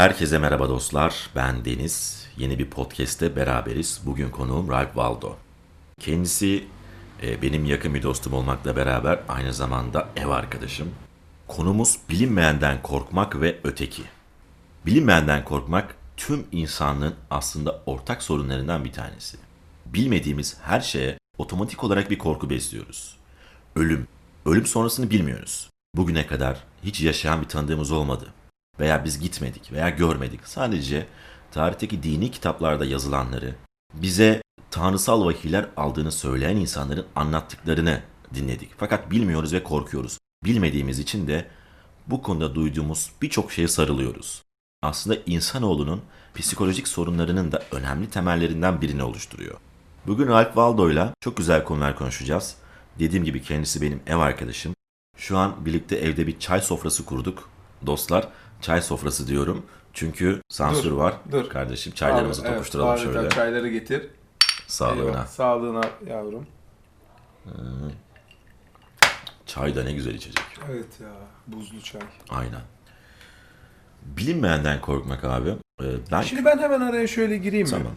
Herkese merhaba dostlar. Ben Deniz. Yeni bir podcast'te beraberiz. Bugün konuğum Ralph Waldo. Kendisi e, benim yakın bir dostum olmakla beraber aynı zamanda ev arkadaşım. Konumuz bilinmeyenden korkmak ve öteki. Bilinmeyenden korkmak tüm insanlığın aslında ortak sorunlarından bir tanesi. Bilmediğimiz her şeye otomatik olarak bir korku besliyoruz. Ölüm. Ölüm sonrasını bilmiyoruz. Bugüne kadar hiç yaşayan bir tanıdığımız olmadı. Veya biz gitmedik veya görmedik. Sadece tarihteki dini kitaplarda yazılanları, bize tanrısal vahiyler aldığını söyleyen insanların anlattıklarını dinledik. Fakat bilmiyoruz ve korkuyoruz. Bilmediğimiz için de bu konuda duyduğumuz birçok şeye sarılıyoruz. Aslında insanoğlunun psikolojik sorunlarının da önemli temellerinden birini oluşturuyor. Bugün Ralph Waldo'yla çok güzel konular konuşacağız. Dediğim gibi kendisi benim ev arkadaşım. Şu an birlikte evde bir çay sofrası kurduk. Dostlar çay sofrası diyorum. Çünkü sansür Dur, var. dur. Kardeşim çaylarımızı Abi, evet, tokuşturalım harbiden şöyle. Çayları getir. Sağlığına. Eyvah, Sağlığına yavrum. Çay da ne güzel içecek. Evet ya buzlu çay. Aynen. Bilinmeyenden korkmak abi. Ee, ben Şimdi ben hemen araya şöyle gireyim mi? Tamam.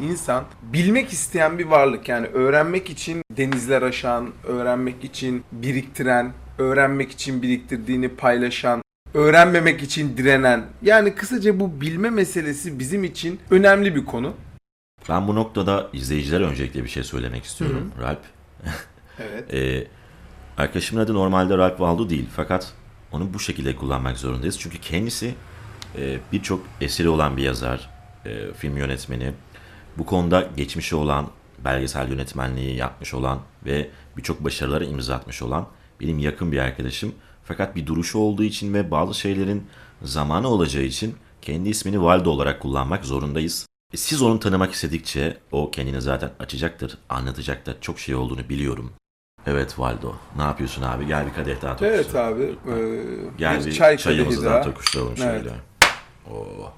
İnsan bilmek isteyen bir varlık yani öğrenmek için denizler aşan, öğrenmek için biriktiren, öğrenmek için biriktirdiğini paylaşan, öğrenmemek için direnen. Yani kısaca bu bilme meselesi bizim için önemli bir konu. ben bu noktada izleyicilere öncelikle bir şey söylemek istiyorum. Ralp. Evet. Ee, arkadaşımın adı normalde Ralph Waldo değil. Fakat onu bu şekilde kullanmak zorundayız. Çünkü kendisi e, birçok eseri olan bir yazar, e, film yönetmeni. Bu konuda geçmişi olan, belgesel yönetmenliği yapmış olan ve birçok başarılara imza atmış olan benim yakın bir arkadaşım. Fakat bir duruşu olduğu için ve bazı şeylerin zamanı olacağı için kendi ismini Waldo olarak kullanmak zorundayız. E, Siz onu tanımak istedikçe o kendini zaten açacaktır, anlatacaktır. Çok şey olduğunu biliyorum. Evet Waldo. Ne yapıyorsun abi? Gel bir kadeh daha tokuşturalım. Evet abi. e, Gel bir çay çayımızı daha tokuşturalım Evet. şöyle. Oo.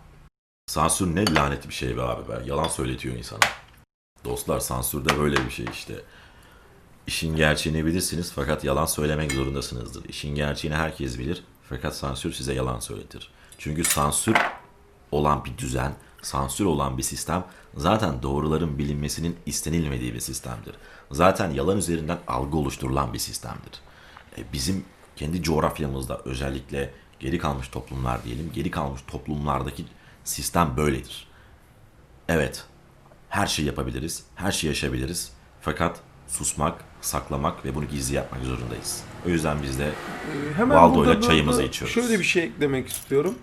Sansür ne lanet bir şey be abi be. Yalan söyletiyor insana. Dostlar sansür de böyle bir şey işte. İşin gerçeğini bilirsiniz fakat yalan söylemek zorundasınızdır. İşin gerçeğini herkes bilir fakat sansür size yalan söyletir. Çünkü sansür olan bir düzen, sansür olan bir sistem zaten doğruların bilinmesinin istenilmediği bir sistemdir. Zaten yalan üzerinden algı oluşturulan bir sistemdir. E, bizim kendi coğrafyamızda özellikle geri kalmış toplumlar diyelim, geri kalmış toplumlardaki sistem böyledir. Evet, her şeyi yapabiliriz, her şeyi yaşayabiliriz. Fakat susmak, saklamak ve bunu gizli yapmak zorundayız. O yüzden biz de Ee, Hemen Waldo'yla çayımızı içiyoruz. Şöyle bir şey eklemek istiyorum.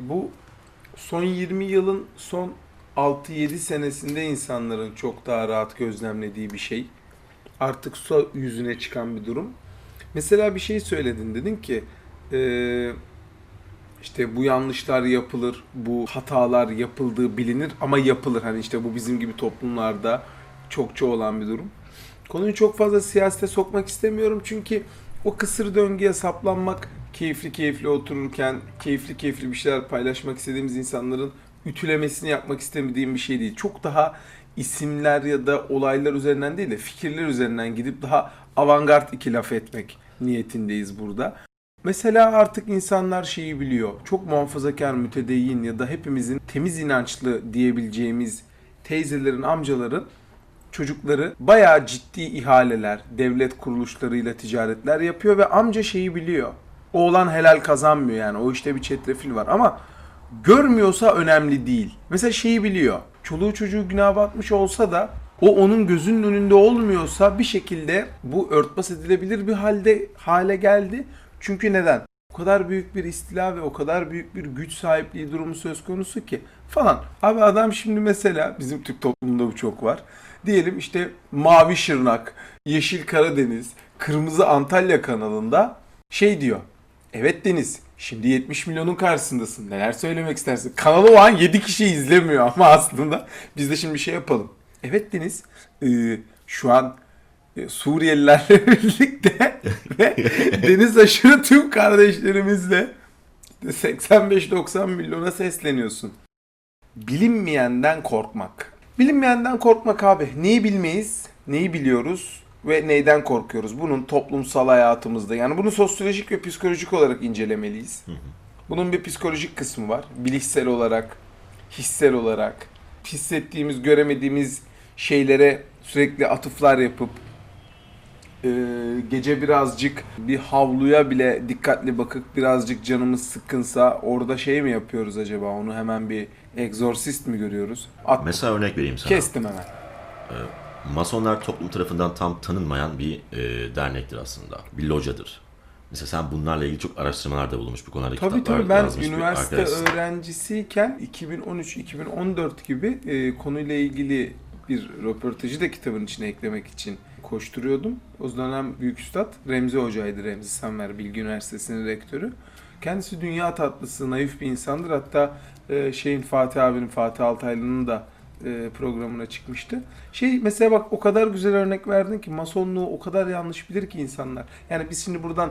Bu son 20 yılın son 6-7 senesinde insanların çok daha rahat gözlemlediği bir şey. Artık su yüzüne çıkan bir durum. Mesela bir şey söyledin dedin ki eee, işte bu yanlışlar yapılır, bu hatalar yapıldığı bilinir ama yapılır. Hani işte bu bizim gibi toplumlarda çokça olan bir durum. Konuyu çok fazla siyasete sokmak istemiyorum çünkü o kısır döngüye saplanmak keyifli keyifli otururken keyifli keyifli bir şeyler paylaşmak istediğimiz insanların ütülemesini yapmak istemediğim bir şey değil. Çok daha isimler ya da olaylar üzerinden değil de fikirler üzerinden gidip daha avantgard iki laf etmek niyetindeyiz burada. Mesela artık insanlar şeyi biliyor. Çok muhafazakar, mütedeyyin ya da hepimizin temiz inançlı diyebileceğimiz teyzelerin, amcaların çocukları bayağı ciddi ihaleler, devlet kuruluşlarıyla ticaretler yapıyor ve amca şeyi biliyor. Oğlan helal kazanmıyor yani. O işte bir çetrefil var ama görmüyorsa önemli değil. Mesela şeyi biliyor. Çoluğu çocuğu günah batmış olsa da o onun gözünün önünde olmuyorsa bir şekilde bu örtbas edilebilir bir halde hale geldi. Çünkü neden? O kadar büyük bir istila ve o kadar büyük bir güç sahipliği durumu söz konusu ki falan. Abi adam şimdi mesela bizim Türk toplumunda bu çok var. Diyelim işte Mavi Şırnak, Yeşil Karadeniz, Kırmızı Antalya kanalında şey diyor. Evet Deniz, şimdi 70 milyonun karşısındasın. Neler söylemek istersin? Kanalı o an 7 kişi izlemiyor ama aslında biz de şimdi bir şey yapalım. Evet Deniz, e, şu an e, Suriyelilerle birlikte ve deniz aşırı tüm kardeşlerimizle 85-90 milyona sesleniyorsun. Bilinmeyenden korkmak. Bilinmeyenden korkmak abi. Neyi bilmeyiz, neyi biliyoruz ve neyden korkuyoruz? Bunun toplumsal hayatımızda yani bunu sosyolojik ve psikolojik olarak incelemeliyiz. Bunun bir psikolojik kısmı var. Bilişsel olarak, hissel olarak, hissettiğimiz, göremediğimiz şeylere sürekli atıflar yapıp e, gece birazcık bir havluya bile dikkatli bakıp birazcık canımız sıkkınsa orada şey mi yapıyoruz acaba? Onu hemen bir egzorsist mi görüyoruz? At, Mesela örnek vereyim sana. kestim hemen. Masonlar toplum tarafından tam tanınmayan bir e, dernektir aslında. Bir locadır. Mesela sen bunlarla ilgili çok araştırmalarda bulunmuş bu konularda Tabii kitaplar tabii ben yazmış üniversite öğrencisiyken 2013-2014 gibi e, konuyla ilgili bir röportajı da kitabın içine eklemek için koşturuyordum. O dönem büyük üstad Remzi Hoca'ydı. Remzi Sanver Bilgi Üniversitesi'nin rektörü. Kendisi dünya tatlısı, naif bir insandır. Hatta e, şeyin Fatih abinin, Fatih Altaylı'nın da e, programına çıkmıştı. Şey mesela bak o kadar güzel örnek verdin ki masonluğu o kadar yanlış bilir ki insanlar. Yani biz şimdi buradan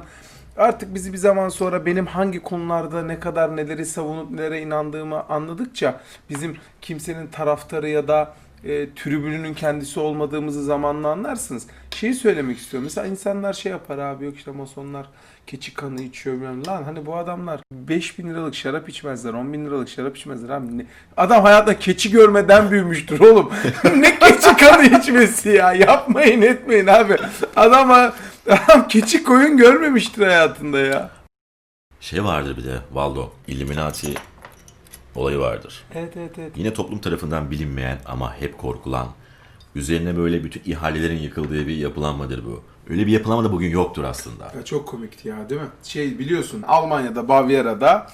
artık bizi bir zaman sonra benim hangi konularda ne kadar neleri savunup nelere inandığımı anladıkça bizim kimsenin taraftarı ya da e, tribününün kendisi olmadığımızı zamanla anlarsınız. Şeyi söylemek istiyorum. Mesela insanlar şey yapar abi yok işte masonlar keçi kanı içiyor bilmem. Lan hani bu adamlar 5 bin liralık şarap içmezler, 10 bin liralık şarap içmezler abi. Ne- Adam hayatında keçi görmeden büyümüştür oğlum. ne keçi kanı içmesi ya? Yapmayın etmeyin abi. Adam, adam keçi koyun görmemiştir hayatında ya. Şey vardır bir de Valdo, Illuminati olayı vardır. Evet evet evet. Yine toplum tarafından bilinmeyen ama hep korkulan, üzerine böyle bütün ihalelerin yıkıldığı bir yapılanmadır bu. Öyle bir yapılanma da bugün yoktur aslında. Ya çok komikti ya değil mi? Şey biliyorsun Almanya'da Bavyera'da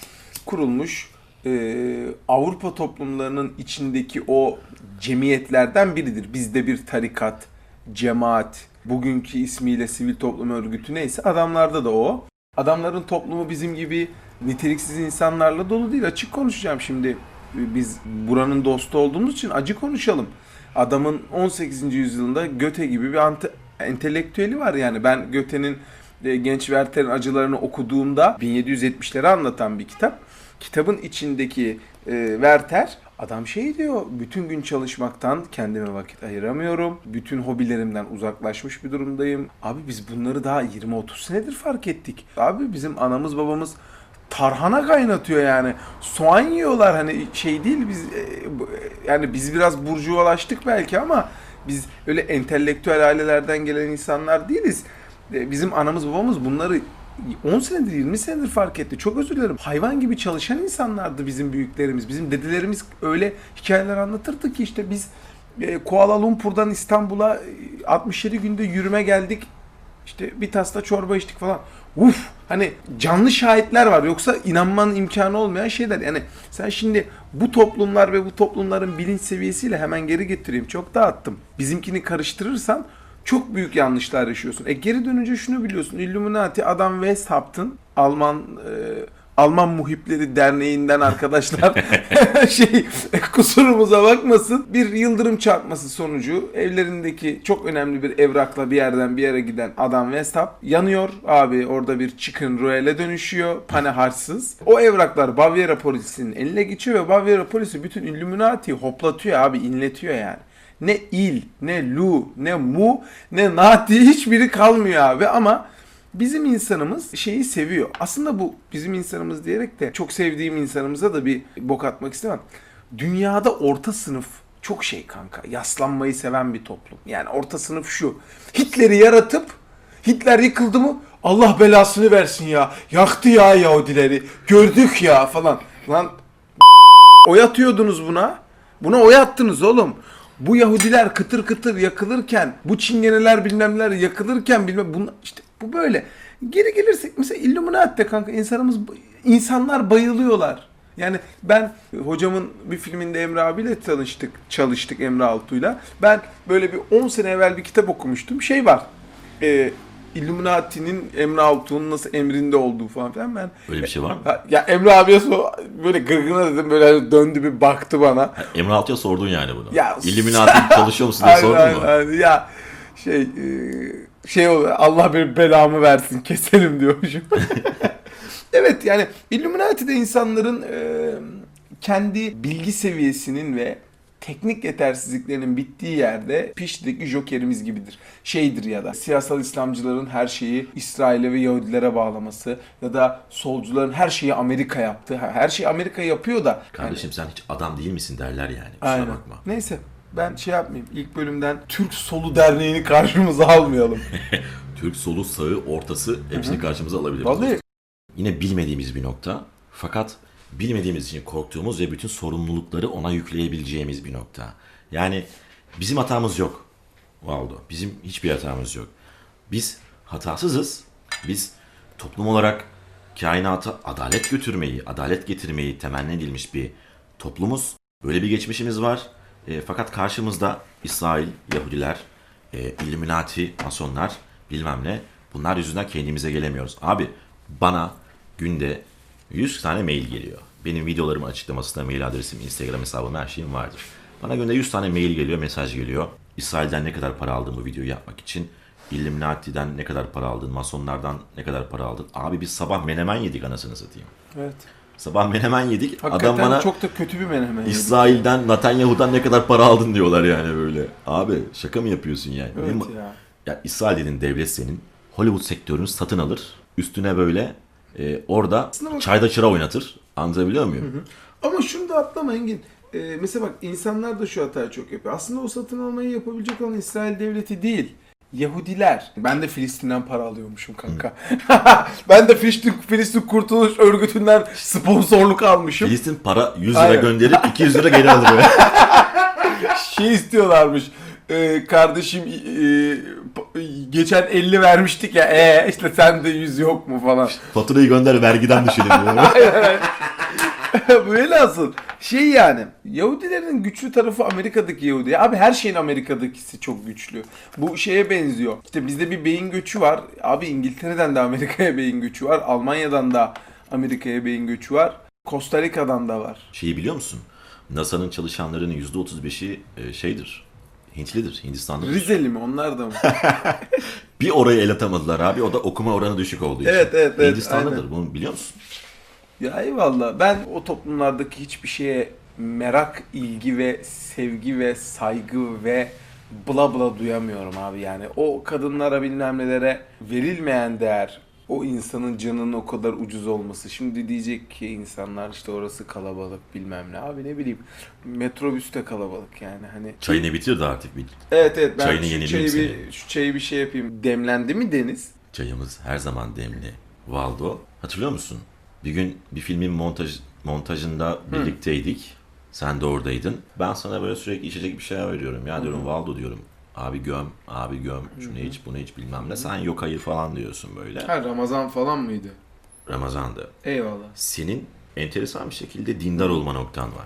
kurulmuş e, Avrupa toplumlarının içindeki o cemiyetlerden biridir. Bizde bir tarikat, cemaat, bugünkü ismiyle sivil toplum örgütü neyse adamlarda da o. Adamların toplumu bizim gibi niteliksiz insanlarla dolu değil. Açık konuşacağım şimdi. Biz buranın dostu olduğumuz için acı konuşalım. Adamın 18. yüzyılında Göte gibi bir ante- entelektüeli var yani. Ben Göte'nin e, Genç Werther'in acılarını okuduğumda 1770'leri anlatan bir kitap. Kitabın içindeki e, Werther adam şey diyor bütün gün çalışmaktan kendime vakit ayıramıyorum. Bütün hobilerimden uzaklaşmış bir durumdayım. Abi biz bunları daha 20-30 senedir fark ettik. Abi bizim anamız babamız tarhana kaynatıyor yani. Soğan yiyorlar hani şey değil biz e, e, yani biz biraz burjuvalaştık belki ama biz öyle entelektüel ailelerden gelen insanlar değiliz. E, Bizim anamız babamız bunları 10 senedir 20 senedir fark etti. Çok özür dilerim. Hayvan gibi çalışan insanlardı bizim büyüklerimiz. Bizim dedelerimiz öyle hikayeler anlatırdı ki işte biz Kuala Lumpur'dan İstanbul'a e, 67 günde yürüme geldik. İşte bir tasla çorba içtik falan. Uf! Hani canlı şahitler var. Yoksa inanmanın imkanı olmayan şeyler. Yani sen şimdi bu toplumlar ve bu toplumların bilinç seviyesiyle hemen geri getireyim. Çok dağıttım. Bizimkini karıştırırsan çok büyük yanlışlar yaşıyorsun. E geri dönünce şunu biliyorsun. Illuminati Adam Weishaupt'ın Alman e, Alman Muhipleri Derneği'nden arkadaşlar şey kusurumuza bakmasın. Bir yıldırım çarpması sonucu evlerindeki çok önemli bir evrakla bir yerden bir yere giden adam Westhap yanıyor. Abi orada bir chicken royale dönüşüyor. Pane harçsız. O evraklar Bavyera polisinin eline geçiyor ve Bavyera polisi bütün Illuminati'yi hoplatıyor abi inletiyor yani. Ne il, ne lu, ne mu, ne nati hiçbiri kalmıyor abi ama bizim insanımız şeyi seviyor. Aslında bu bizim insanımız diyerek de çok sevdiğim insanımıza da bir bok atmak istemem. Dünyada orta sınıf çok şey kanka. Yaslanmayı seven bir toplum. Yani orta sınıf şu. Hitler'i yaratıp Hitler yıkıldı mı Allah belasını versin ya. Yaktı ya Yahudileri. Gördük ya falan. Lan oy atıyordunuz buna. Buna oy attınız oğlum. Bu Yahudiler kıtır kıtır yakılırken, bu Çingeneler bilmem neler yakılırken bilmem bunlar işte bu böyle. Geri gelirsek mesela Illuminati'de kanka insanımız insanlar bayılıyorlar. Yani ben hocamın bir filminde Emre abiyle tanıştık, çalıştık Emre Altuğ'yla. Ben böyle bir 10 sene evvel bir kitap okumuştum. Şey var. E, Illuminati'nin Emre Altuğ'un nasıl emrinde olduğu falan filan ben Öyle bir şey var mı? Ya Emre abiye so böyle gırgına dedim böyle hani döndü bir baktı bana. Ha, Emre Altuğ'a sordun yani bunu. Ya- Illuminati çalışıyor musun diye Aynen, sordun mu? aynen. Ya şey e, şey oluyor Allah bir belamı versin keselim diyormuşum. evet yani Illuminati'de insanların e, kendi bilgi seviyesinin ve teknik yetersizliklerinin bittiği yerde Pişti'deki Joker'imiz gibidir. Şeydir ya da siyasal İslamcıların her şeyi İsrail'e ve Yahudilere bağlaması ya da solcuların her şeyi Amerika yaptı. Her şeyi Amerika yapıyor da. Kardeşim sen hiç adam değil misin derler yani. Kusura Aynen. bakma. Neyse ben şey yapmayayım. İlk bölümden Türk Solu Derneği'ni karşımıza almayalım. Türk solu, sağı, ortası hepsini karşımıza alabiliriz. Vallahi Yine bilmediğimiz bir nokta. Fakat bilmediğimiz için korktuğumuz ve bütün sorumlulukları ona yükleyebileceğimiz bir nokta. Yani bizim hatamız yok. Valdo. Bizim hiçbir hatamız yok. Biz hatasızız. Biz toplum olarak kainata adalet götürmeyi, adalet getirmeyi temenni edilmiş bir toplumuz. Böyle bir geçmişimiz var. E, fakat karşımızda İsrail, Yahudiler, e, Illuminati, Masonlar bilmem ne. Bunlar yüzünden kendimize gelemiyoruz. Abi bana günde 100 tane mail geliyor. Benim videolarımın açıklamasında mail adresim, Instagram hesabım her şeyim vardır. Bana günde 100 tane mail geliyor, mesaj geliyor. İsrail'den ne kadar para aldın bu videoyu yapmak için? Illuminati'den ne kadar para aldın? Masonlardan ne kadar para aldın? Abi biz sabah menemen yedik anasını satayım. evet. Sabah menemen yedik. Hakikaten Adam bana çok da kötü bir menemen. İsrail'den, Netanyahu'dan ne kadar para aldın diyorlar yani böyle. Abi şaka mı yapıyorsun yani? Evet Benim- ya. ya İsrail dediğin devlet senin. Hollywood sektörünü satın alır. Üstüne böyle e, orada Aslında çayda çıra oynatır. Anlatabiliyor muyum? Ama şunu da atlama Engin. Ee, mesela bak insanlar da şu hatayı çok yapıyor. Aslında o satın almayı yapabilecek olan İsrail devleti değil. Yahudiler. Ben de Filistin'den para alıyormuşum kanka. ben de Filistin, Filistin Kurtuluş Örgütü'nden sponsorluk almışım. Filistin para 100 lira Aynen. gönderip 200 lira geri alıyor. şey istiyorlarmış. Ee, kardeşim e, pa- geçen 50 vermiştik ya. E işte sende 100 yok mu falan. Faturayı gönder vergiden düşelim diyor. Böyle asıl. Şey yani Yahudilerin güçlü tarafı Amerika'daki Yahudi. Abi her şeyin Amerika'dakisi çok güçlü. Bu şeye benziyor. İşte bizde bir beyin göçü var. Abi İngiltere'den de Amerika'ya beyin göçü var. Almanya'dan da Amerika'ya beyin göçü var. Costa Rica'dan da var. Şeyi biliyor musun? NASA'nın çalışanlarının %35'i e, şeydir. Hintlidir, Hindistanlıdır. Rizeli mi onlar da mı? Bir oraya el atamadılar abi. O da okuma oranı düşük olduğu için. Evet, evet, evet, Hindistanlıdır. aynen. Bunu biliyor musun? Ya eyvallah. Ben o toplumlardaki hiçbir şeye merak, ilgi ve sevgi ve saygı ve bla bla duyamıyorum abi yani. O kadınlara bilmem nelere verilmeyen değer, o insanın canının o kadar ucuz olması. Şimdi diyecek ki insanlar işte orası kalabalık bilmem ne. Abi ne bileyim metrobüste kalabalık yani hani. Çayını bitirdi artık. Bir Evet evet ben Çayını şu çayı, bir, şu çayı bir şey yapayım. Demlendi mi Deniz? Çayımız her zaman demli. Valdo. Hatırlıyor musun? Bir gün bir filmin montaj montajında birlikteydik. Sen de oradaydın. Ben sana böyle sürekli içecek bir şeyler veriyorum. Ya diyorum Valdo diyorum. Abi göm, abi göm. Şunu iç, bunu iç bilmem ne. Sen yok hayır falan diyorsun böyle. Ha Ramazan falan mıydı? Ramazan'da. Eyvallah. Senin enteresan bir şekilde dindar olma noktan var.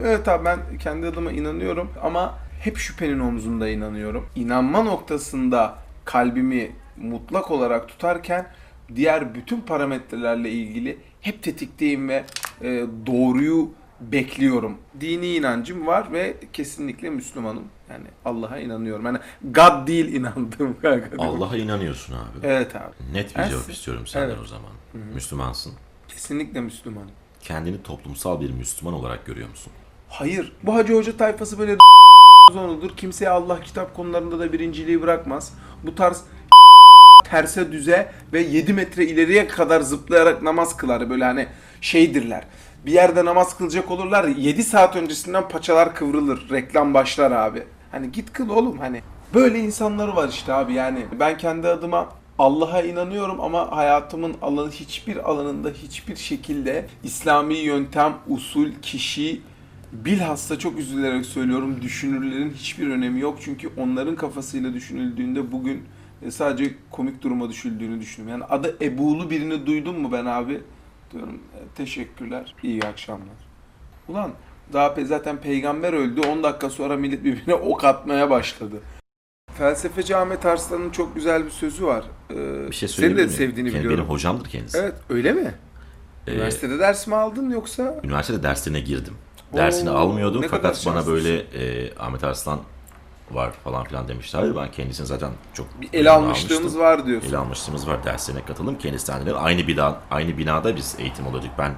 Evet abi ben kendi adıma inanıyorum ama hep şüphenin omzunda inanıyorum. İnanma noktasında kalbimi mutlak olarak tutarken diğer bütün parametrelerle ilgili hep tetikteyim ve e, doğruyu bekliyorum. Dini inancım var ve kesinlikle Müslümanım. Yani Allah'a inanıyorum. Yani God değil inandığım kanka. Allah'a inanıyorsun abi. Evet abi. Net bir Ben cevap istiyorum senden Evet. o zaman. Müslümansın. Kesinlikle Müslümanım. Kendini toplumsal bir Müslüman olarak görüyor musun? Hayır. Bu Hacı Hoca tayfası böyle zonudur. Kimseye Allah kitap konularında da birinciliği bırakmaz. Bu tarz terse düze ve 7 metre ileriye kadar zıplayarak namaz kılar. Böyle hani şeydirler. Bir yerde namaz kılacak olurlar. 7 saat öncesinden paçalar kıvrılır. Reklam başlar abi. Hani git kıl oğlum hani. Böyle insanları var işte abi yani. Ben kendi adıma Allah'a inanıyorum ama hayatımın alanı hiçbir alanında hiçbir şekilde İslami yöntem, usul, kişi bilhassa çok üzülerek söylüyorum düşünürlerin hiçbir önemi yok. Çünkü onların kafasıyla düşünüldüğünde bugün sadece komik duruma düşüldüğünü düşünüyorum. Yani adı Ebu'lu birini duydun mu ben abi? Diyorum "E, teşekkürler, iyi akşamlar. Ulan daha pe- zaten peygamber öldü 10 dakika sonra millet birbirine ok atmaya başladı. Felsefeci Ahmet Arslan'ın çok güzel bir sözü var. Ee, Bir şey Senin de miyim? sevdiğini Kendi biliyorum. Benim hocamdır kendisi. Evet öyle mi? Ee, Üniversitede ders mi aldın yoksa? üniversitede derslerine girdim. Dersini Oo, almıyordum fakat bana böyle e, Ahmet Arslan var falan filan demişlerdi. Ben kendisini zaten çok El almışlığımız var diyorsun. ele almışlığımız var. Derslerine katıldım. Kendisinden de aynı bina, aynı binada biz eğitim alıyorduk. Ben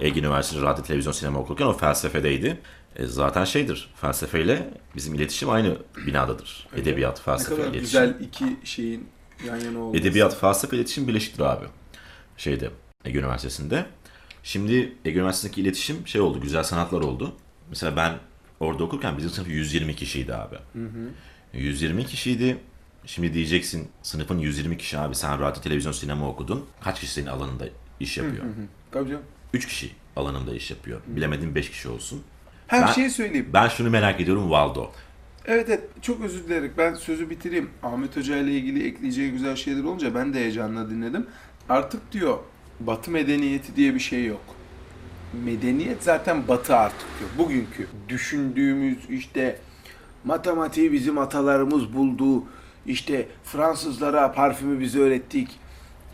Ege Üniversitesi Radyo Televizyon Sinema okurken o felsefedeydi. E, zaten şeydir, felsefeyle bizim iletişim aynı binadadır. Edebiyat, Ne felsefe, kadar iletişim. güzel iki şeyin yan yana olması. Edebiyat, felsefe, iletişim birleşiktir abi. Şeyde, Ege Üniversitesi'nde. Şimdi Ege Üniversitesi'ndeki iletişim şey oldu, güzel sanatlar oldu. Mesela ben orada okurken bizim sınıf 120 kişiydi abi. 120 kişiydi. Şimdi diyeceksin sınıfın 120 kişi abi sen radyo, televizyon, sinema okudun. Kaç kişi senin alanında iş yapıyor? Tabii canım. 3 kişi alanında iş yapıyor. Bilemedim 5 kişi olsun. Hem Ben- şey söyleyeyim. Ben şunu merak ediyorum Valdo. Evet evet çok özür dilerim. Ben sözü bitireyim. Ahmet Hoca ile ilgili ekleyeceği güzel şeyler olunca ben de heyecanla dinledim. Artık diyor Batı medeniyeti diye bir şey yok. Medeniyet zaten Batı artık diyor. Bugünkü düşündüğümüz işte matematiği bizim atalarımız buldu. İşte Fransızlara parfümü biz öğrettik.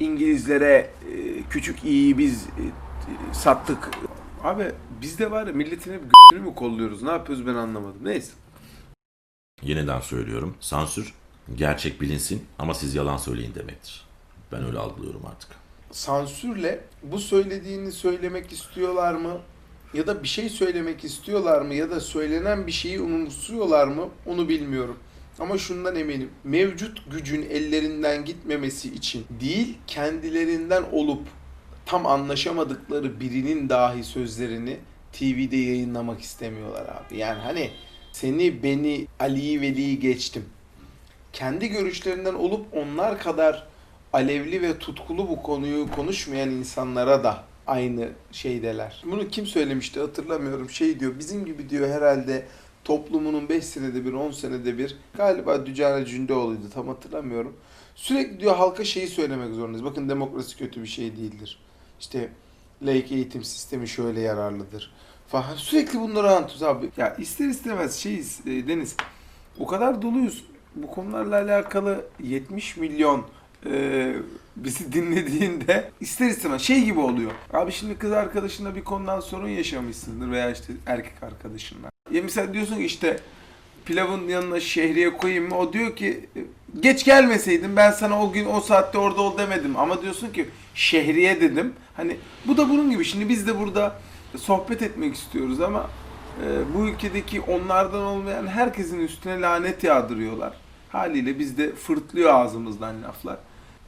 İngilizlere e, küçük iyiyi biz e, sattık. Abi bizde var ya milletin hep g***ünü mü kolluyoruz? Ne yapıyoruz ben anlamadım. Neyse. Yeniden söylüyorum. Sansür gerçek bilinsin ama siz yalan söyleyin demektir. Ben öyle algılıyorum artık. Sansürle bu söylediğini söylemek istiyorlar mı? Ya da bir şey söylemek istiyorlar mı? Ya da söylenen bir şeyi umursuyorlar mı? Onu bilmiyorum. Ama şundan eminim. Mevcut gücün ellerinden gitmemesi için değil, kendilerinden olup tam anlaşamadıkları birinin dahi sözlerini TV'de yayınlamak istemiyorlar abi. Yani hani seni, beni, Ali'yi, Veli'yi geçtim. Kendi görüşlerinden olup onlar kadar alevli ve tutkulu bu konuyu konuşmayan insanlara da aynı şeydeler. Bunu kim söylemişti hatırlamıyorum. Şey diyor bizim gibi diyor herhalde toplumunun 5 senede bir 10 senede bir galiba Dücane Cündeoğlu'ydu tam hatırlamıyorum. Sürekli diyor halka şeyi söylemek zorundayız. Bakın demokrasi kötü bir şey değildir. İşte laik eğitim sistemi şöyle yararlıdır falan. Sürekli bunları anlatıyoruz abi. Ya ister istemez şeyiz e, Deniz. O kadar doluyuz. Bu konularla alakalı 70 milyon e, bizi dinlediğinde ister istemez şey gibi oluyor. Abi şimdi kız arkadaşınla bir konudan sorun yaşamışsındır veya işte erkek arkadaşınla. Ya mesela diyorsun ki işte pilavın yanına şehriye koyayım mı? O diyor ki geç gelmeseydin ben sana o gün o saatte orada ol demedim. Ama diyorsun ki şehriye dedim. Hani bu da bunun gibi. Şimdi biz de burada sohbet etmek istiyoruz ama e, bu ülkedeki onlardan olmayan herkesin üstüne lanet yağdırıyorlar. Haliyle bizde fırtlıyor ağzımızdan laflar.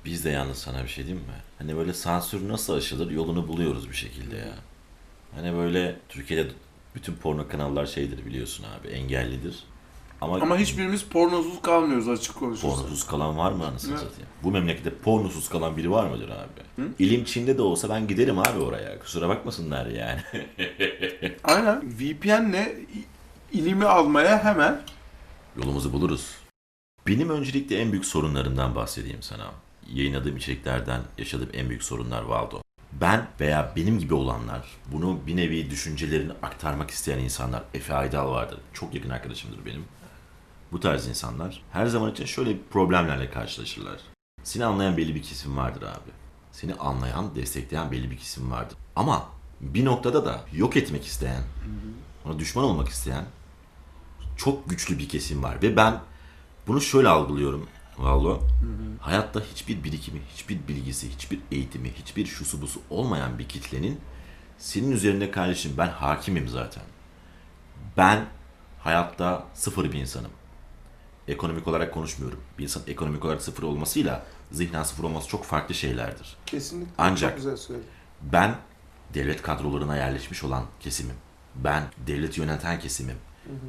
Biz de yalnız sana bir şey diyeyim mi? Hani böyle sansür nasıl aşılır yolunu buluyoruz bir şekilde ya. Hani böyle Türkiye'de bütün porno kanallar şeydir biliyorsun abi engellidir. Ama, Ama hiçbirimiz pornosuz kalmıyoruz açık konuşursak. pornosuz kalan var mı anasını Evet. satayım? Bu memlekette pornosuz kalan biri var mıdır abi? İlim Çin'de de olsa ben giderim abi oraya. Kusura bakmasınlar yani. Aynen. VPN'le i- ilimi almaya hemen Yolumuzu buluruz. Benim öncelikle en büyük sorunlarımdan bahsedeyim sana. Yayınladığım içeriklerden yaşadığım en büyük sorunlar Valdo. Ben veya benim gibi olanlar, bunu bir nevi düşüncelerini aktarmak isteyen insanlar, Efe Aydal vardır, çok yakın arkadaşımdır benim. Bu tarz insanlar her zaman için şöyle problemlerle karşılaşırlar. Seni anlayan belli bir kesim vardır abi. Seni anlayan, destekleyen belli bir kesim vardır. Ama bir noktada da yok etmek isteyen, ona düşman olmak isteyen çok güçlü bir kesim var. Ve ben bunu şöyle algılıyorum Vallo. Hayatta hiçbir birikimi, hiçbir bilgisi, hiçbir eğitimi, hiçbir şusu busu olmayan bir kitlenin senin üzerinde kardeşim ben hakimim zaten. Ben hayatta sıfır bir insanım. Ekonomik olarak konuşmuyorum. Bir insan ekonomik olarak sıfır olmasıyla zihnen sıfır olması çok farklı şeylerdir. kesinlikle Ancak- çok güzel söyledin. Ben devlet kadrolarına yerleşmiş olan kesimim. Ben devleti yöneten kesimim.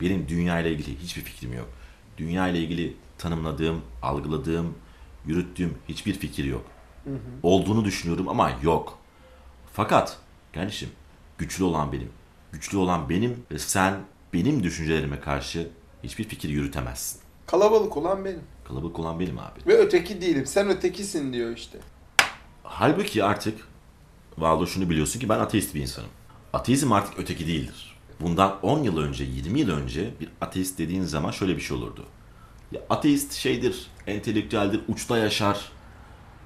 Benim dünya ile ilgili hiçbir fikrim yok. Dünya ile ilgili tanımladığım, algıladığım, yürüttüğüm hiçbir fikir yok. Olduğunu düşünüyorum ama yok. Fakat kardeşim güçlü olan benim. Güçlü olan benim ve sen benim düşüncelerime karşı hiçbir fikir yürütemezsin. Kalabalık olan benim. Kalabalık olan benim abi. Ve öteki değilim. Sen ötekisin diyor işte. Halbuki artık Valdo şunu biliyorsun ki ben ateist bir insanım. Ateizm artık öteki değildir. Bundan 10 yıl önce, 20 yıl önce bir ateist dediğin zaman şöyle bir şey olurdu. Ya ateist şeydir, entelektüeldir, uçta yaşar,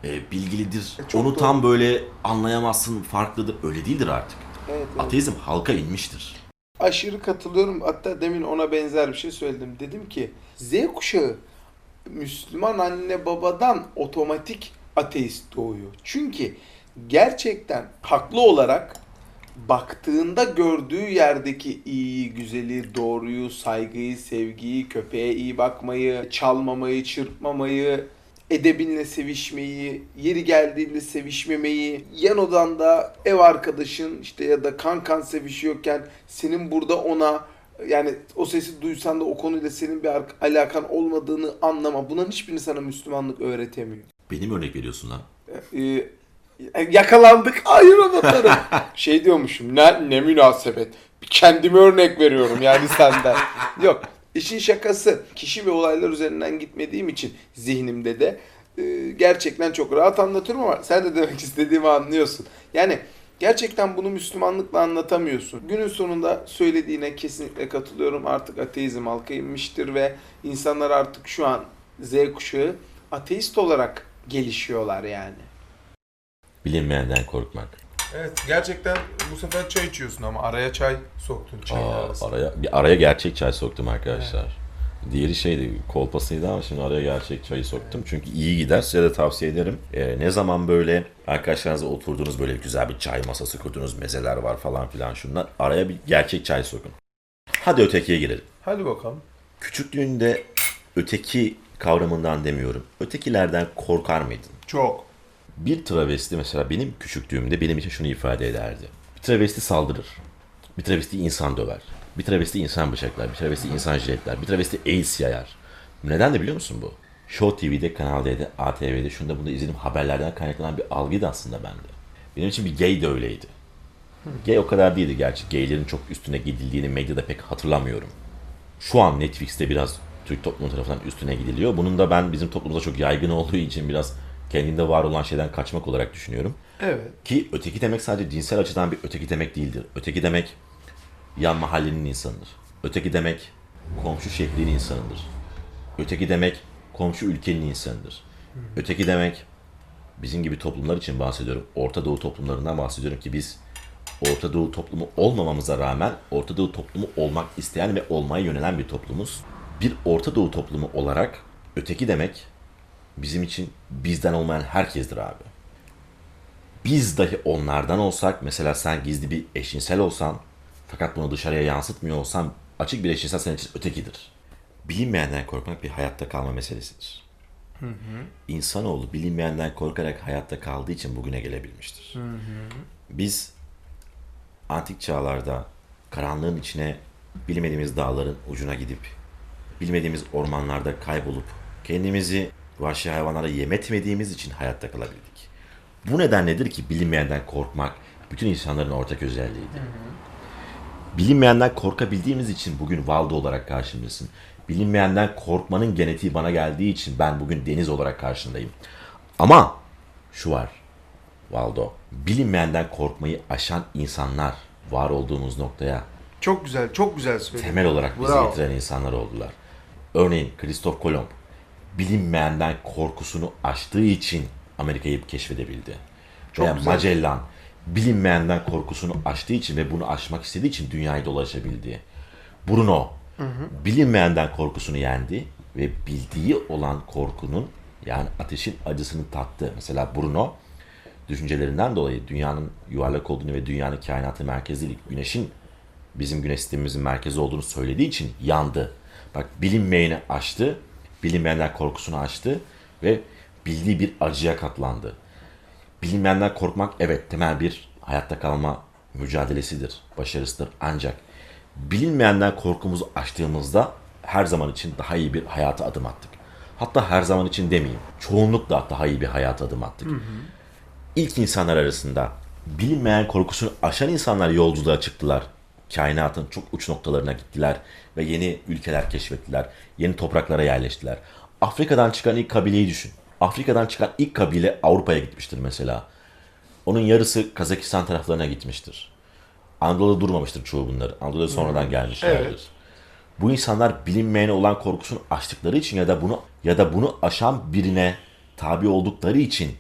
e, bilgilidir. E, çok Onu doğru. tam böyle anlayamazsın, farklıdır. Öyle değildir artık. Evet, Ateizm halka inmiştir. aşırı katılıyorum. Hatta demin ona benzer bir şey söyledim. Dedim ki Z kuşağı Müslüman anne babadan otomatik ateist doğuyor. Çünkü gerçekten haklı olarak baktığında gördüğü yerdeki iyiyi, güzeli, doğruyu, saygıyı, sevgiyi, köpeğe iyi bakmayı, çalmamayı, çırpmamayı, edebinle sevişmeyi, yeri geldiğinde sevişmemeyi, yan odanda ev arkadaşın işte ya da kankan sevişiyorken senin burada ona yani o sesi duysan da o konuyla senin bir alakan olmadığını anlama. Bunların hiçbirini sana Müslümanlık öğretemiyor. Benim örnek veriyorsun lan. Ee, yakalandık. Hayır avatarım. şey diyormuşum. Ne, ne münasebet. Kendime örnek veriyorum yani senden. Yok. İşin şakası. Kişi ve olaylar üzerinden gitmediğim için zihnimde de e, gerçekten çok rahat anlatıyorum ama sen de demek istediğimi anlıyorsun. Yani gerçekten bunu Müslümanlıkla anlatamıyorsun. Günün sonunda söylediğine kesinlikle katılıyorum. Artık ateizm halka inmiştir ve insanlar artık şu an Z kuşağı ateist olarak gelişiyorlar yani. Bilinmeyenden korkmak. Evet gerçekten bu sefer çay içiyorsun ama araya çay soktun çayın Aa, arasına. araya, bir araya gerçek çay soktum arkadaşlar. Diğeri şeydi kolpasıydı ama şimdi araya gerçek çayı soktum. Çünkü iyi gider size de tavsiye ederim. Ee, ne zaman böyle arkadaşlarınızla oturduğunuz böyle güzel bir çay masası kurdunuz mezeler var falan filan şunlar. Araya bir gerçek çay sokun. Hadi ötekiye girelim. Hadi bakalım. Küçüklüğünde öteki kavramından demiyorum. Ötekilerden korkar mıydın? Çok. Bir travesti mesela benim küçüklüğümde benim için şunu ifade ederdi. Bir travesti saldırır. Bir travesti insan döver. Bir travesti insan bıçaklar. Bir travesti insan jiletler. Bir travesti AIDS yayar. Neden de biliyor musun bu? Show TV'de, Kanal D'de, ATV'de şunda bunda izlediğim haberlerden kaynaklanan bir algıydı aslında bende. Benim için bir gay de öyleydi. Gay o kadar değildi gerçi. Gaylerin çok üstüne gidildiğini medyada pek hatırlamıyorum. Şu an Netflix'te biraz Türk toplumu tarafından üstüne gidiliyor. Bunun da ben bizim toplumda çok yaygın olduğu için biraz kendinde var olan şeyden kaçmak olarak düşünüyorum. Evet. Ki öteki demek sadece cinsel açıdan bir öteki demek değildir. Öteki demek yan mahallenin insanıdır. Öteki demek komşu şehrin insanıdır. Öteki demek komşu ülkenin insanıdır. Öteki demek bizim gibi toplumlar için bahsediyorum. Orta Doğu toplumlarından bahsediyorum ki biz Orta Doğu toplumu olmamamıza rağmen Orta Doğu toplumu olmak isteyen ve olmaya yönelen bir toplumuz. Bir Orta Doğu toplumu olarak öteki demek bizim için bizden olmayan herkestir abi biz dahi onlardan olsak mesela sen gizli bir eşcinsel olsan fakat bunu dışarıya yansıtmıyor olsan açık bir eşcinsel senin için ötekidir. Bilinmeyenden korkmak bir hayatta kalma meselesidir. İnsanoğlu bilinmeyenden korkarak hayatta kaldığı için bugüne gelebilmiştir. Biz antik çağlarda karanlığın içine bilmediğimiz dağların ucuna gidip bilmediğimiz ormanlarda kaybolup kendimizi vahşi hayvanlara yem etmediğimiz için hayatta kalabildik. Bu nedenledir ki bilinmeyenden korkmak bütün insanların ortak özelliğiydi. Bilinmeyenden korkabildiğimiz için bugün Valdo olarak karşımdasın. Bilinmeyenden korkmanın genetiği bana geldiği için ben bugün Deniz olarak karşındayım. Ama şu var Valdo. Bilinmeyenden korkmayı aşan insanlar var olduğumuz noktaya Çok güzel, çok güzel söyledin. temel olarak bizi Bravo. getiren insanlar oldular. Örneğin Christoph Kolomb bilinmeyenden korkusunu aştığı için Amerika'yı keşfedebildi. Çok Veya güzel. Magellan bilinmeyenden korkusunu aştığı için ve bunu aşmak istediği için dünyayı dolaşabildi. Bruno bilinmeyenden korkusunu yendi ve bildiği olan korkunun yani ateşin acısını tattı. Mesela Bruno düşüncelerinden dolayı dünyanın yuvarlak olduğunu ve dünyanın kainatı merkezi değil, güneşin bizim güneş sistemimizin merkezi olduğunu söylediği için yandı. Bak bilinmeyeni aştı, bilinmeyenden korkusunu aştı ve bildiği bir acıya katlandı. Bilinmeyenden korkmak evet temel bir hayatta kalma mücadelesidir, başarısıdır. Ancak bilinmeyenden korkumuzu aştığımızda her zaman için daha iyi bir hayata adım attık. Hatta her zaman için demeyeyim, çoğunlukla daha iyi bir hayata adım attık. İlk insanlar arasında bilinmeyen korkusunu aşan insanlar yolculuğa çıktılar. Kainatın çok uç noktalarına gittiler ve yeni ülkeler keşfettiler. Yeni topraklara yerleştiler. Afrika'dan çıkan ilk kabileyi düşün. Afrika'dan çıkan ilk kabile Avrupa'ya gitmiştir mesela. Onun yarısı Kazakistan taraflarına gitmiştir. Anadolu'da durmamıştır çoğu bunları. Anadolu'ya sonradan gelmişlerdir. Evet. Bu insanlar bilinmeyene olan korkusunu aştıkları için ya da bunu ya da bunu aşan birine tabi oldukları için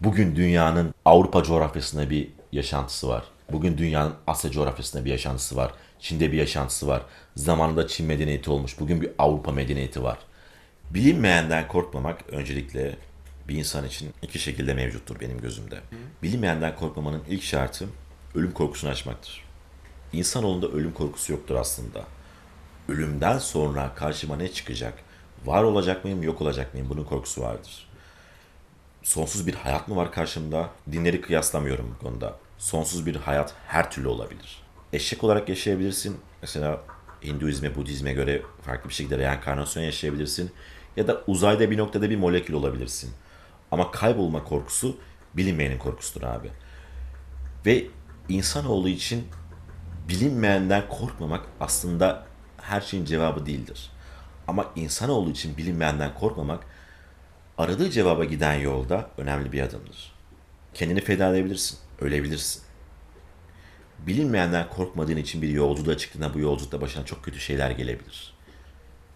bugün dünyanın Avrupa coğrafyasında bir yaşantısı var. Bugün dünyanın Asya coğrafyasında bir yaşantısı var. Çin'de bir yaşantısı var. Zamanında Çin medeniyeti olmuş. Bugün bir Avrupa medeniyeti var. Bilinmeyenden korkmamak öncelikle bir insan için iki şekilde mevcuttur benim gözümde. Bilinmeyenden korkmamanın ilk şartı ölüm korkusunu aşmaktır. İnsanoğlunda ölüm korkusu yoktur aslında. Ölümden sonra karşıma ne çıkacak? Var olacak mıyım, yok olacak mıyım? Bunun korkusu vardır. Sonsuz bir hayat mı var karşımda? Dinleri kıyaslamıyorum bu konuda. Sonsuz bir hayat her türlü olabilir. Eşek olarak yaşayabilirsin. Mesela Hinduizme, Budizme göre farklı bir şekilde reenkarnasyon yaşayabilirsin. Ya da uzayda bir noktada bir molekül olabilirsin. Ama kaybolma korkusu bilinmeyenin korkusudur abi. Ve insanoğlu için bilinmeyenden korkmamak aslında her şeyin cevabı değildir. Ama insanoğlu için bilinmeyenden korkmamak aradığı cevaba giden yolda önemli bir adımdır. Kendini feda edebilirsin, ölebilirsin. Bilinmeyenden korkmadığın için bir yolculuğa çıktığında bu yolculukta başına çok kötü şeyler gelebilir.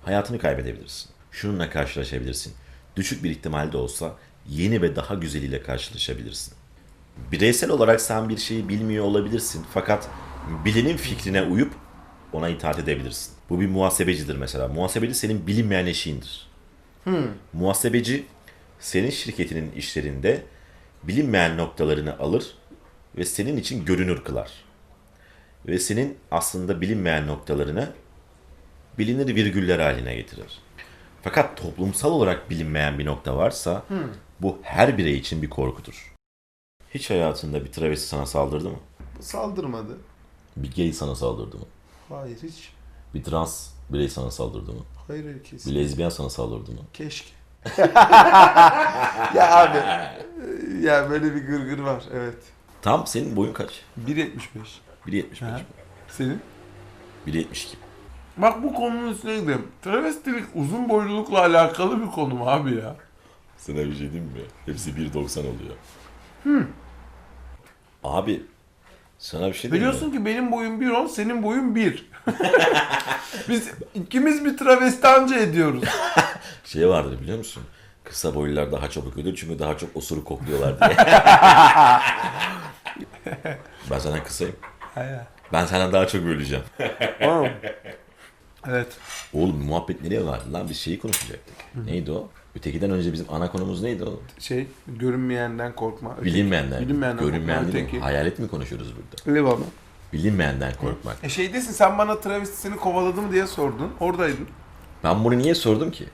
Hayatını kaybedebilirsin. Şununla karşılaşabilirsin. Düşük bir ihtimal de olsa yeni ve daha güzeliyle karşılaşabilirsin. Bireysel olarak sen bir şeyi bilmiyor olabilirsin fakat bilenin fikrine uyup ona itaat edebilirsin. Bu bir muhasebecidir mesela. Muhasebeci senin bilinmeyen eşiğindir. Muhasebeci senin şirketinin işlerinde bilinmeyen noktalarını alır ve senin için görünür kılar. Ve senin aslında bilinmeyen noktalarını bilinir virgüller haline getirir. Fakat toplumsal olarak bilinmeyen bir nokta varsa bu her birey için bir korkudur. Hiç hayatında bir travesti sana saldırdı mı? Saldırmadı. Bir gay sana saldırdı mı? Hayır hiç. Bir trans birey sana saldırdı mı? Hayır hayır Bir kesin. lezbiyen sana saldırdı mı? Keşke. ya abi. Ya böyle bir gırgır var. Evet. Tam senin boyun kaç? 1.75. 1.75 Ha. mi? Senin? 1.72. Bak bu konunun üstüne gidelim. Travestilik uzun boylulukla alakalı bir konu mu abi ya? Sana bir şey diyeyim mi? Hepsi 1.90 oluyor. Abi sana bir şey diyeyim Biliyorsun mi? ki benim boyum 1.10, senin boyun 1. Biz ikimiz bir travesti anca ediyoruz. Şey vardır biliyor musun? Kısa boylular daha çabuk ölür çünkü daha çok osuruk kokluyorlar diye. ben senden kısayım. Ben senden daha çok öleceğim. evet. Oğlum muhabbet nereye vardı lan? Biz şeyi konuşacaktık. Neydi o? Ötekiden önce bizim ana konumuz neydi o? Şey görünmeyenden korkma. Öteki- Bilinmeyenden. Bilinmeyenden Görünmeyen korkma. Öteki. Hayalet mi konuşuyoruz burada? Eyvallah. Bilinmeyenden korkmak. E şeydesin sen bana travesti seni kovaladı mı diye sordun. Oradaydın. Ben bunu niye sordum ki?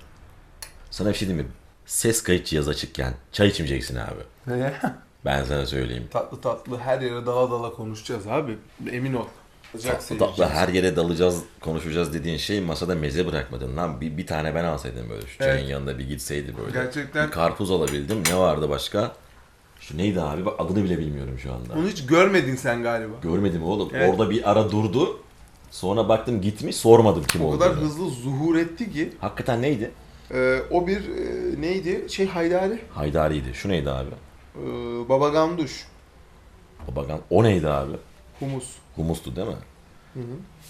Sana bir şey diyeyim mi? Ses kayıt cihazı açıkken çay içmeyeceksin abi. Ben sana söyleyeyim. tatlı tatlı her yere dala dala konuşacağız abi. Emin ol. Olacak Tatlı tatlı her yere dalacağız, konuşacağız dediğin şey masada meze bırakmadın lan. Bir, bir tane ben alsaydım böyle. Şu çayın Evet. yanında bir gitseydi böyle. Gerçekten- Bir karpuz alabildim. Ne vardı başka? Şu neydi abi? Bak adını bile bilmiyorum şu anda. Onu hiç görmedin sen galiba. Görmedim oğlum. Evet. Orada bir ara durdu. Sonra baktım gitmiş sormadım kim O olduğunu. kadar hızlı zuhur etti ki. Hakikaten neydi? E, o bir e, neydi? Şey Haydari. Haydari'ydi. Şu neydi abi? E, Baba Ganduş. Babagan. O neydi abi? Humus. Humustu değil mi?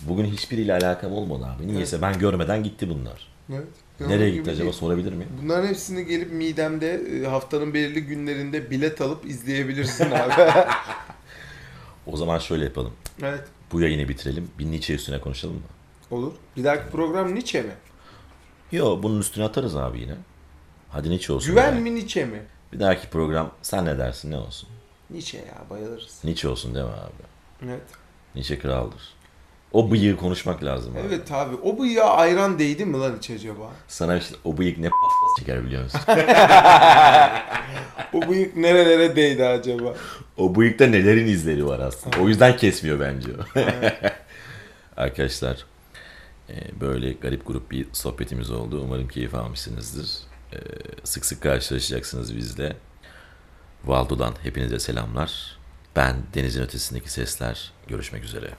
Bugün hiçbiriyle alakam olmadı abi. Niyeyse ben görmeden gitti bunlar. Evet. Nereye gitti acaba değil. sorabilir miyim? Bunların hepsini gelip midemde e, haftanın belirli günlerinde bilet alıp izleyebilirsin abi. O zaman şöyle yapalım. evet. Bu yayını bitirelim. Bir Nietzsche üstüne konuşalım mı? Olur. Bir dahaki program Nietzsche mi? Yo bunun üstüne atarız abi yine. Hadi Nietzsche olsun. Güven mi Nietzsche mi? Bir dahaki program sen ne dersin ne olsun? Nietzsche ya bayılırız. Nietzsche olsun değil mi abi? Evet. Nietzsche kraldır. O bıyığı konuşmak lazım abi. Evet abi. O bıyığa ayran değdi mi lan hiç acaba? Sana işte o bıyık ne çeker biliyor musun? O bıyık nerelere değdi acaba? o bıyıkta nelerin izleri var aslında. O yüzden kesmiyor bence o. Arkadaşlar böyle garip grup bir sohbetimiz oldu. Umarım keyif almışsınızdır. E, Sık sık karşılaşacaksınız bizle. Valdo'dan hepinize selamlar. Ben Denizin Ötesindeki Sesler. Görüşmek üzere.